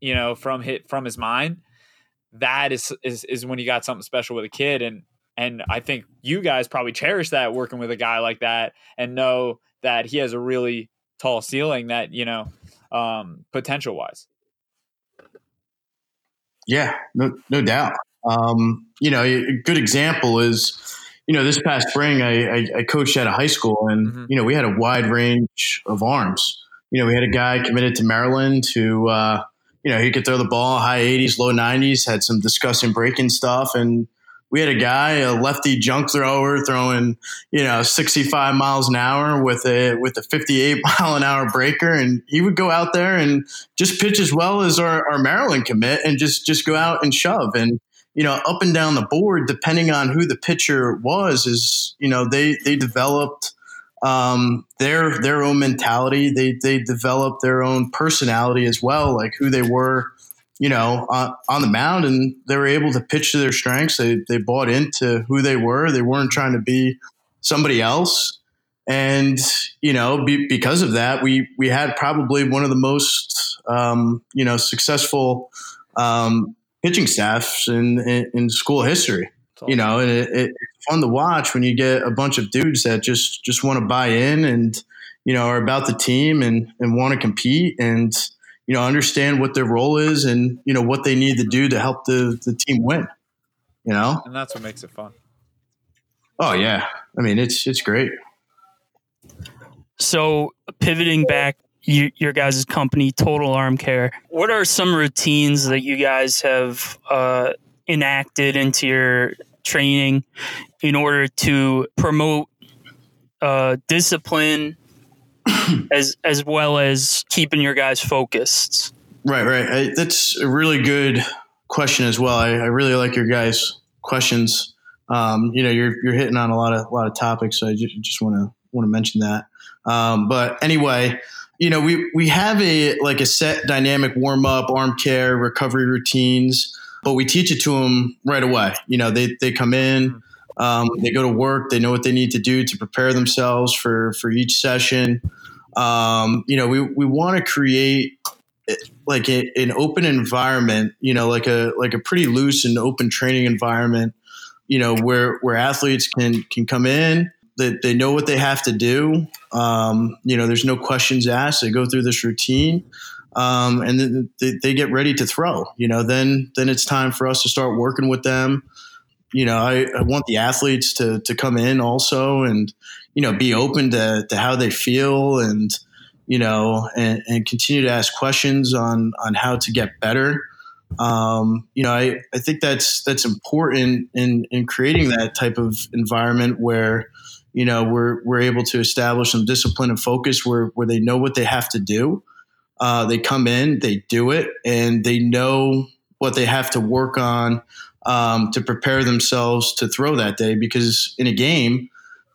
you know from hit from his mind, that is is is when you got something special with a kid, and and I think you guys probably cherish that working with a guy like that, and know that he has a really tall ceiling that you know um, potential wise. Yeah, no, no doubt. Um, you know, a good example is, you know, this past spring I, I, I coached at a high school, and mm-hmm. you know we had a wide range of arms. You know, we had a guy committed to Maryland who, uh, you know, he could throw the ball high 80s, low 90s, had some disgusting breaking stuff, and we had a guy, a lefty junk thrower, throwing you know 65 miles an hour with a with a 58 mile an hour breaker, and he would go out there and just pitch as well as our, our Maryland commit, and just just go out and shove and you know up and down the board, depending on who the pitcher was, is you know they they developed. Um, their their own mentality. They they developed their own personality as well, like who they were you know, uh, on the mound, and they were able to pitch to their strengths. They they bought into who they were. They weren't trying to be somebody else, and you know, be, because of that, we we had probably one of the most um, you know successful um, pitching staffs in, in, in school history. Awesome. You know, and it, it, it's fun to watch when you get a bunch of dudes that just just want to buy in and you know are about the team and and want to compete and you know, understand what their role is and, you know, what they need to do to help the, the team win, you know? And that's what makes it fun. Oh yeah. I mean, it's, it's great. So pivoting back you, your guys' company, Total Arm Care, what are some routines that you guys have uh, enacted into your training in order to promote uh, discipline as as well as keeping your guys focused? Right, right. I, that's a really good question as well. I, I really like your guys' questions. Um, you know, you're you're hitting on a lot of a lot of topics, so I just want to want to mention that. Um, but anyway, you know, we we have a like a set dynamic warm up, arm care, recovery routines, but we teach it to them right away. You know, they they come in, um, they go to work, they know what they need to do to prepare themselves for for each session. Um, you know, we we want to create like a, an open environment, you know, like a like a pretty loose and open training environment, you know, where where athletes can can come in, that they, know what they have to do. Um, you know, there's no questions asked. They go through this routine, um, and then they, they, get ready to throw. You know, then then it's time for us to start working with them. You know, I, I want the athletes to to come in also, and you know, be open to to how they feel and you know, and, and continue to ask questions on on how to get better. Um, you know, I, I think that's that's important in in creating that type of environment where you know we're we're able to establish some discipline and focus where where they know what they have to do. Uh, they come in, they do it, and they know what they have to work on um, to prepare themselves to throw that day. Because in a game,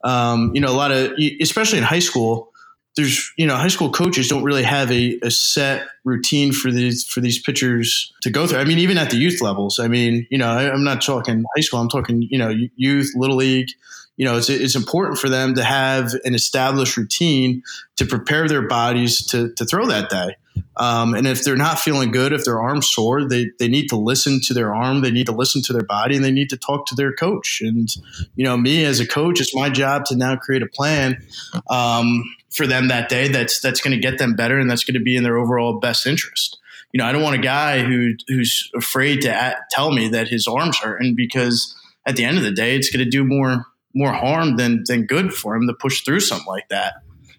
um, you know, a lot of especially in high school, there's you know high school coaches don't really have a, a, set routine for these for these pitchers to go through. I mean, even at the youth levels. I mean, you know, I, am not talking high school. I'm talking you know youth, little league. You know, it's it's important for them to have an established routine to prepare their bodies to to throw that day. Um, and if they're not feeling good, if their arm's sore, they, they need to listen to their arm, they need to listen to their body, and they need to talk to their coach. And, you know, me as a coach, it's my job to now create a plan um, for them that day that's that's going to get them better and that's going to be in their overall best interest. You know, I don't want a guy who who's afraid to at, tell me that his arm's hurting because at the end of the day, it's going to do more more harm than than good for him to push through something like that.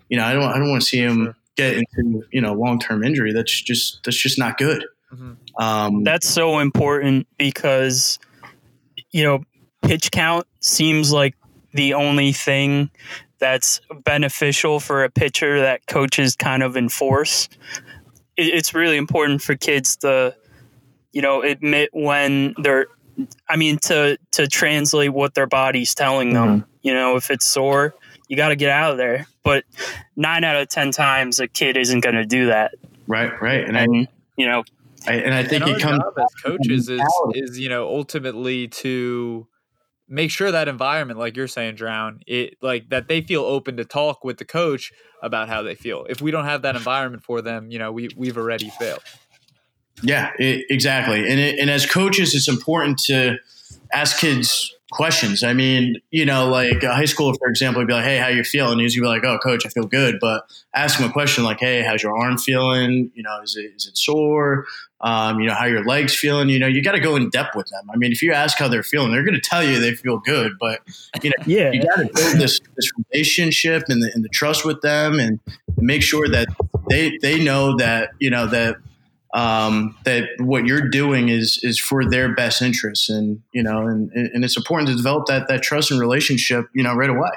You know, I don't I don't want to see him get into you know long term injury. That's just that's just not good. Mm-hmm. Um, that's so important because you know pitch count seems like the only thing that's beneficial for a pitcher that coaches kind of enforce. It's really important for kids to, you know, admit when they're, I mean, to to translate what their body's telling them. Mm-hmm. You know, if it's sore, you got to get out of there. But nine out of ten times, a kid isn't going to do that. Right, right, and, and I, you know, I, and I think and it comes as coaches is is you know ultimately to make sure that environment, like you're saying, drown it like that they feel open to talk with the coach about how they feel. If we don't have that environment for them, you know, we we've already failed. Yeah, it, exactly. And it, and as coaches, it's important to ask kids questions. I mean, you know, like a high schooler, for example, would be like, "Hey, how you feeling?" He's gonna be like, "Oh, coach, I feel good." But ask him a question like, "Hey, how's your arm feeling? You know, is it is it sore? um, you know, how your legs feeling. You know, you got to go in depth with them. I mean, if you ask how they're feeling, they're going to tell you they feel good, but you know, yeah. you got to build this this relationship and the, and the trust with them, and, and make sure that they they know that you know that um, that what you're doing is is for their best interests, and you know, and and it's important to develop that that trust and relationship, you know, right away.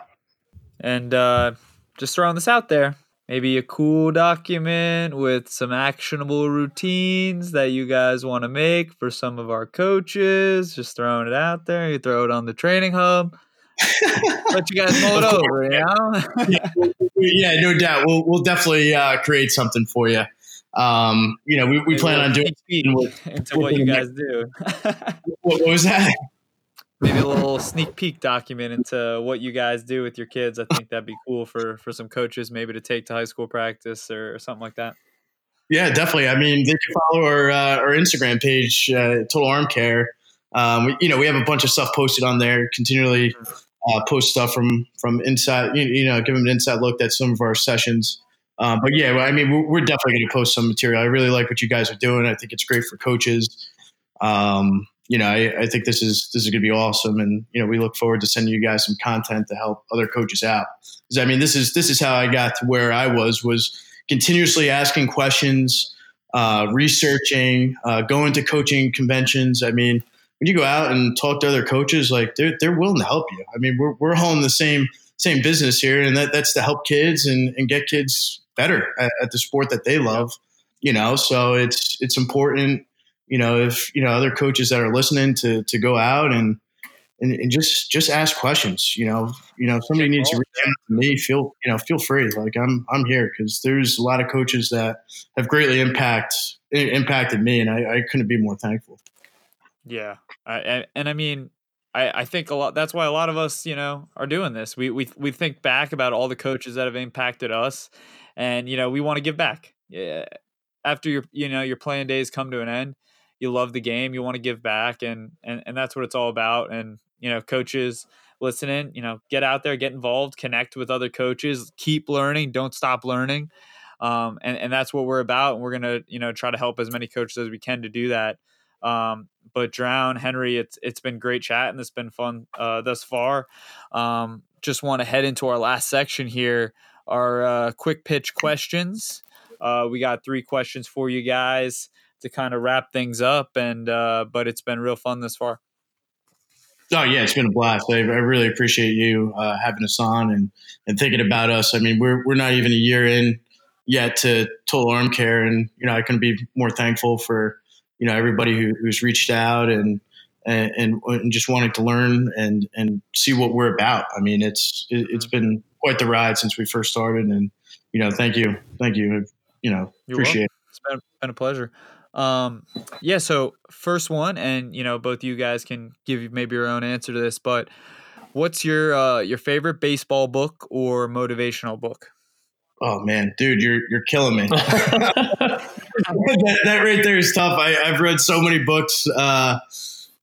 And uh, just throwing this out there, maybe a cool document with some actionable routines that you guys want to make for some of our coaches. Just throwing it out there. You throw it on the training hub. Let you guys mull it over, you know? yeah, no doubt. We'll we'll definitely uh, create something for you. Um, you know, we, we plan on doing into what you guys do. what, what was that? maybe a little sneak peek document into what you guys do with your kids. I think that'd be cool for for some coaches maybe to take to high school practice or, or something like that. Yeah, definitely. I mean, they can follow our uh, our Instagram page, uh, Total Arm Care. Um, you know, we have a bunch of stuff posted on there. Continually uh, post stuff from from inside. You, you, know, give them an inside look at some of our sessions. Um, but yeah, I mean, we're, we're definitely going to post some material. I really like what you guys are doing. I think it's great for coaches. Um, you know, I, I, think this is this is going to be awesome, and you know, we look forward to sending you guys some content to help other coaches out. Because I mean, this is this is how I got to where I was was continuously asking questions, uh, researching, uh, going to coaching conventions. I mean, when you go out and talk to other coaches, like they're they're willing to help you. I mean, we're we're all in the same same business here, and that, that's to help kids and, and get kids better at, at the sport that they love. You know, so it's it's important. You know, if you know other coaches that are listening to to go out and and, and, just just ask questions. You know, you know, if somebody needs to reach out to me, feel you know, feel free. Like I'm I'm here because there's a lot of coaches that have greatly impact impacted me, and I, I couldn't be more thankful. Yeah, I, and, and I mean, I, I think a lot. That's why a lot of us, you know, are doing this. We we we think back about all the coaches that have impacted us, and you know, we want to give back. Yeah, after your you know your playing days come to an end, you love the game, you want to give back, and and and that's what it's all about. And you know, coaches listening, you know, get out there, get involved, connect with other coaches, keep learning, don't stop learning. Um, and, and that's what we're about. And we're going to, you know, try to help as many coaches as we can to do that. Um, but drown Henry, it's, it's been great chat and it's been fun, uh, thus far. Um, just want to head into our last section here, our, uh, quick pitch questions. Uh, we got three questions for you guys to kind of wrap things up and, uh, but it's been real fun this far. Oh yeah, it's been a blast. I, I really appreciate you uh, having us on and, and thinking about us. I mean, we're we're not even a year in yet to total arm care, and you know, I couldn't be more thankful for you know everybody who, who's reached out and, and and just wanting to learn and and see what we're about. I mean, it's it, has been quite the ride since we first started, and you know, thank you, thank you, you know, You're appreciate welcome. it. It's been, been a pleasure. Um, yeah. So first one, and you know, both you guys can give maybe your own answer to this, but what's your uh, your favorite baseball book or motivational book? Oh man, dude, you're you're killing me. that, that, right there is tough. I, have read so many books uh,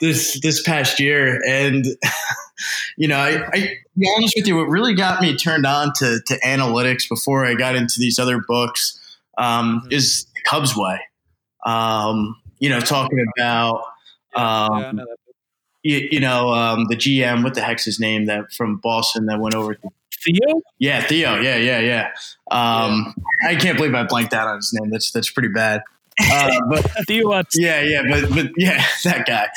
this this past year, and you know, I, I be honest with you, what really got me turned on to to analytics before I got into these other books um, mm-hmm. is the Cubs way. Um, you know, talking about um, you, you, know um, the GM. What the heck's his name? That from Boston that went over. To, Theo. Yeah, Theo. Yeah, yeah, yeah. Um, yeah. I can't believe I blanked out on his name. That's that's pretty bad. Uh, but Theo. Yeah, yeah, but but yeah, that guy.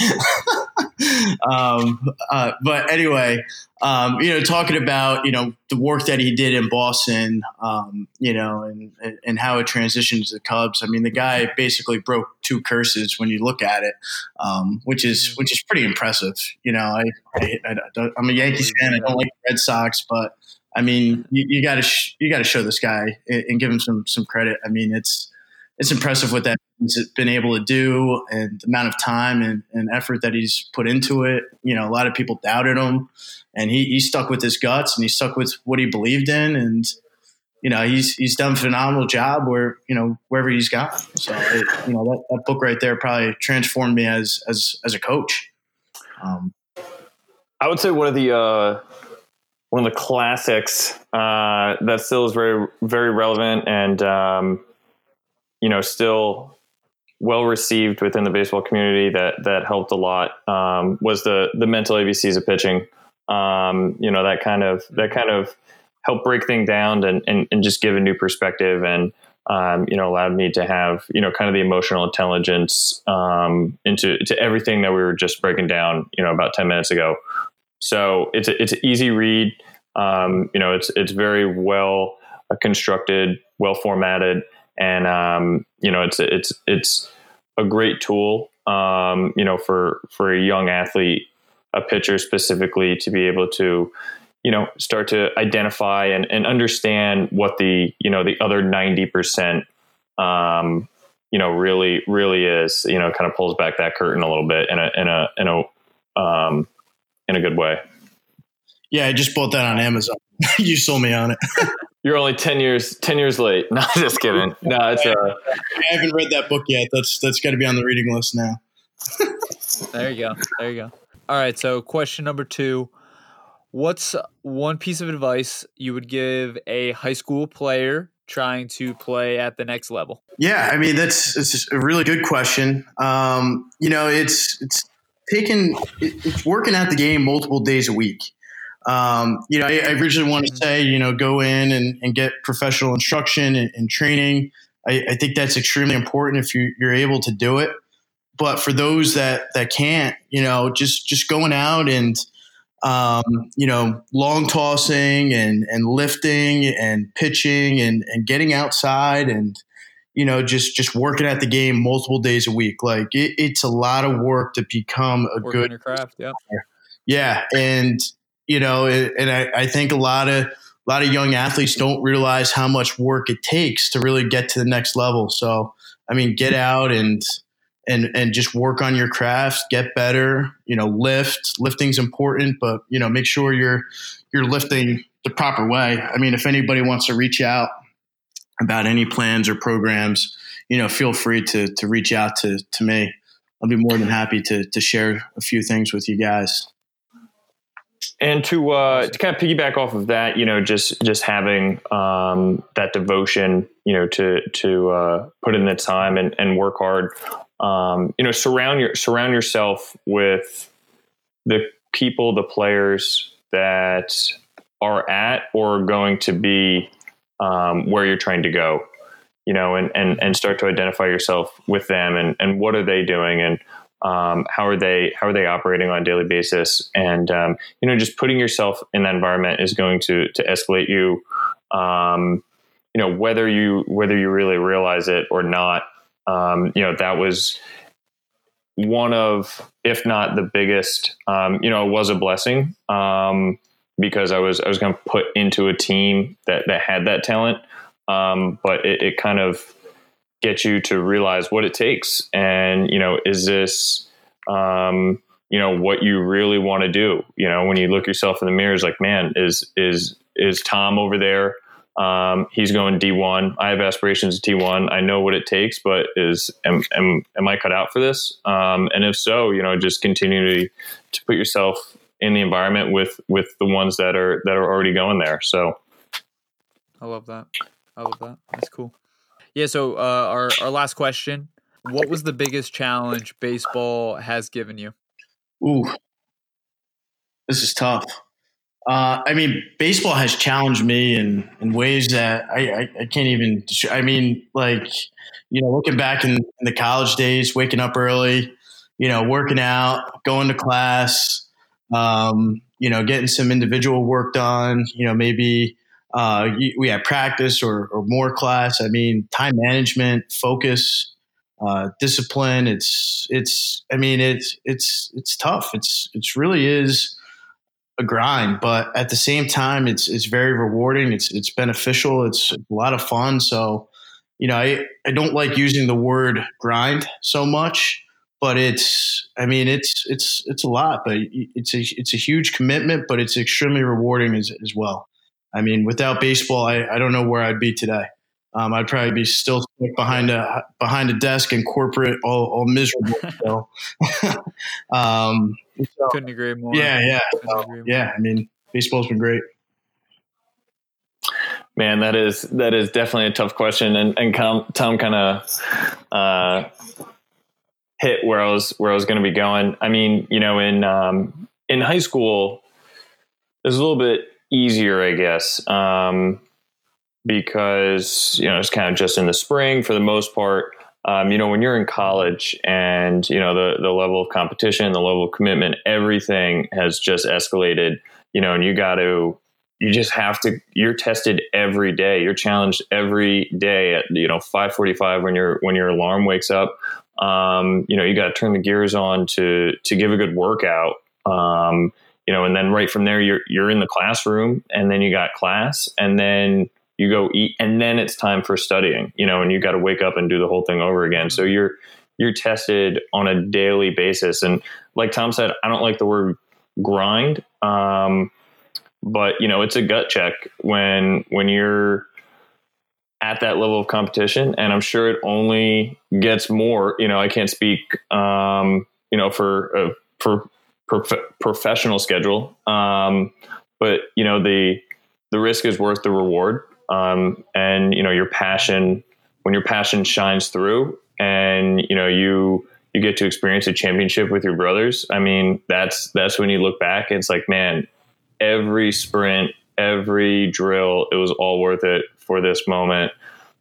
um, uh, but anyway, um, you know, talking about you know the work that he did in Boston, um, you know, and and how it transitioned to the Cubs. I mean, the guy basically broke two curses when you look at it, um, which is mm-hmm. which is pretty impressive. You know, I, I, I am a Yankees fan. I don't like Red Sox, but I mean, you got to you got to show this guy and, and give him some some credit. I mean, it's it's impressive what that he's been able to do and the amount of time and, and, effort that he's put into it. You know, a lot of people doubted him, and he, he stuck with his guts and he stuck with what he believed in, and you know he's he's done a phenomenal job where you know wherever he's gone. So it, you know that, that, book right there probably transformed me as as as a coach. Um, I would say one of the uh, one of the classics uh, that still is very very relevant and. Um, you know, still well received within the baseball community that that helped a lot um, was the the mental ABCs of pitching. Um, you know that kind of that kind of helped break things down and, and, and just give a new perspective and um, you know allowed me to have you know kind of the emotional intelligence um, into to everything that we were just breaking down you know about ten minutes ago. So it's a, it's an easy read. Um, you know it's it's very well constructed, well formatted and um, you know it's it's it's a great tool um, you know for for a young athlete a pitcher specifically to be able to you know start to identify and, and understand what the you know the other 90% um, you know really really is you know kind of pulls back that curtain a little bit in a in a in a um, in a good way. Yeah i just bought that on amazon. You sold me on it You're only ten years ten years late. No, just kidding. No, it's uh, I haven't read that book yet. That's that's got to be on the reading list now. there you go. There you go. All right. So, question number two: What's one piece of advice you would give a high school player trying to play at the next level? Yeah, I mean that's it's a really good question. Um, you know, it's it's taking it's working at the game multiple days a week. Um, you know, I, I originally want to mm-hmm. say, you know, go in and, and get professional instruction and, and training. I, I, think that's extremely important if you, you're able to do it. But for those that that can't, you know, just just going out and um, you know, long tossing and, and lifting and pitching and, and getting outside and, you know, just, just working at the game multiple days a week. Like it, it's a lot of work to become a Work good craft. Yeah. Yeah. And, you know, and I, I think a lot of, a lot of young athletes don't realize how much work it takes to really get to the next level. So, I mean, get out and, and and just work on your craft, get better. You know, lift. Lifting's important, but you know, make sure you're you're lifting the proper way. I mean, if anybody wants to reach out about any plans or programs, you know, feel free to to reach out to to me. I'll be more than happy to to share a few things with you guys. And to uh, to kind of piggyback off of that, you know, just just having um, that devotion, you know, to to uh, put in the time and, and work hard um, you know surround your surround yourself with the people the players that are at or going to be um, where you're trying to go you know and, and and start to identify yourself with them and and what are they doing and um, how are they how are they operating on a daily basis? And um, you know just putting yourself in that environment is going to to escalate you um, you know whether you whether you really realize it or not. Um, you know, that was one of, if not the biggest, um, you know, it was a blessing um, because I was I was going to put into a team that that had that talent, but it, it, kind of gets you to realize what it takes, and you know, is this um, you know what you really want to do? You know, when you look yourself in the mirror, is like, man, is is is Tom over there? Um, he's going D1. I have aspirations of D1. I know what it takes, but is am am, am I cut out for this? Um, and if so, you know, just continue to, to put yourself in the environment with with the ones that are that are already going there. So, I love that. I love that. That's cool. Yeah. So uh, our our last question: What was the biggest challenge baseball has given you? Ooh, this is tough. Uh, I mean, baseball has challenged me in, in ways that I, I, I, can't even. I mean, like, you know, looking back in, in, the college days, waking up early, you know, working out, going to class, um, you know, getting some individual work done, you know, maybe uh, we had practice or, or more class. I mean, time management, focus, uh, discipline. It's, it's, I mean, it's, it's, it's tough. It's, it's really is a grind, but at the same time, it's it's very rewarding. It's it's beneficial. It's a lot of fun. So, you know, I I don't like using the word grind so much, but it's I mean it's it's it's a lot, but it's a it's a huge commitment, but it's extremely rewarding as as well. I mean, without baseball, I, I don't know where I'd be today. Um, I'd probably be still behind a behind a desk in corporate, all, all miserable. So, um, so, couldn't agree more. Yeah, yeah, so, yeah. I mean, baseball's been great. Man, that is that is definitely a tough question, and and Tom, Tom kind of uh, hit where I was where I was going to be going. I mean, you know, in um, in high school, it was a little bit easier, I guess. Um, because you know it's kind of just in the spring for the most part. Um, you know, when you're in college and you know the the level of competition, the level of commitment, everything has just escalated. You know, and you got to you just have to you're tested every day you're challenged every day at you know 5:45 when your when your alarm wakes up um, you know you got to turn the gears on to to give a good workout um, you know and then right from there you're you're in the classroom and then you got class and then you go eat and then it's time for studying you know and you got to wake up and do the whole thing over again. So you're you're tested on a daily basis. And like tom said i don't like the word grind um, but you know it's a gut check when when you're at that level of competition and i'm sure it only gets more you know i can't speak um, you know for uh, for prof- professional schedule. Um, but you know the the risk is worth the reward. Um, and you know your passion when your passion shines through and you know you you get to experience a championship with your brothers i mean that's that's when you look back it's like man every sprint every drill it was all worth it for this moment.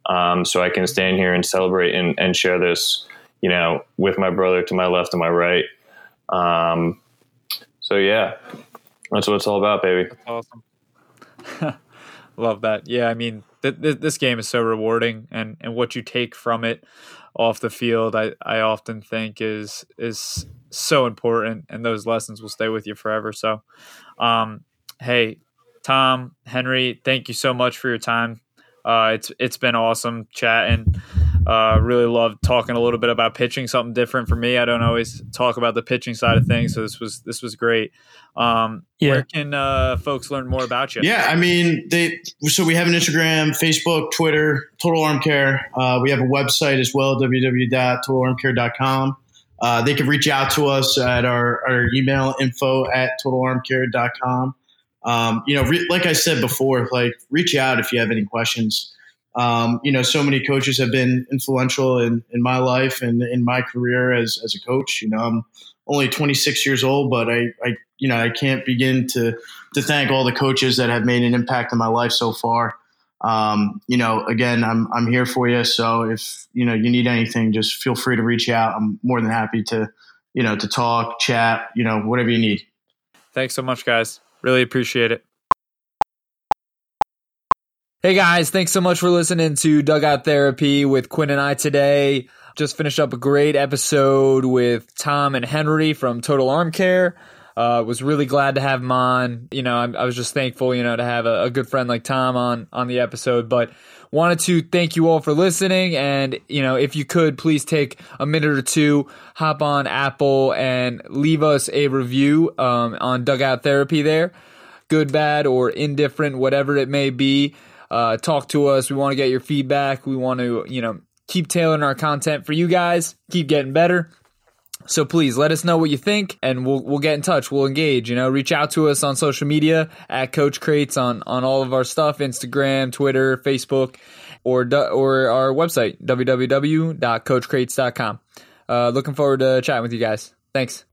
Um, so i can stand here and celebrate and, and share this you know with my brother to my left and my right. Um, so yeah That's what it's all about, baby. That's awesome. Love that. Yeah, I mean, th- th- this game is so rewarding, and and what you take from it off the field, I I often think is is so important, and those lessons will stay with you forever. So, um, hey, Tom, Henry, thank you so much for your time. Uh, it's it's been awesome chatting. Uh, really love talking a little bit about pitching, something different for me. I don't always talk about the pitching side of things, so this was this was great. Um, yeah. Where can uh, folks learn more about you? Yeah, I mean, they. So we have an Instagram, Facebook, Twitter, Total Arm Care. Uh, we have a website as well, www.totalarmcare.com. Uh, they can reach out to us at our, our email info at totalarmcare.com. Um, you know, re- like I said before, like reach out if you have any questions. Um, you know, so many coaches have been influential in, in my life and in my career as, as a coach. You know, I'm only 26 years old, but I, I, you know, I can't begin to, to thank all the coaches that have made an impact in my life so far. Um, you know, again, I'm, I'm here for you. So if, you know, you need anything, just feel free to reach out. I'm more than happy to, you know, to talk, chat, you know, whatever you need. Thanks so much, guys. Really appreciate it. Hey guys, thanks so much for listening to Dugout Therapy with Quinn and I today. Just finished up a great episode with Tom and Henry from Total Arm Care. Uh, was really glad to have him on. You know, I, I was just thankful, you know, to have a, a, good friend like Tom on on the episode. But wanted to thank you all for listening, and you know, if you could please take a minute or two, hop on Apple and leave us a review um, on Dugout Therapy. There, good, bad, or indifferent, whatever it may be. Uh, talk to us. We want to get your feedback. We want to, you know, keep tailoring our content for you guys. Keep getting better. So please let us know what you think, and we'll we'll get in touch. We'll engage. You know, reach out to us on social media at Coach Crates on on all of our stuff: Instagram, Twitter, Facebook, or or our website www.coachcrates.com. Uh, looking forward to chatting with you guys. Thanks.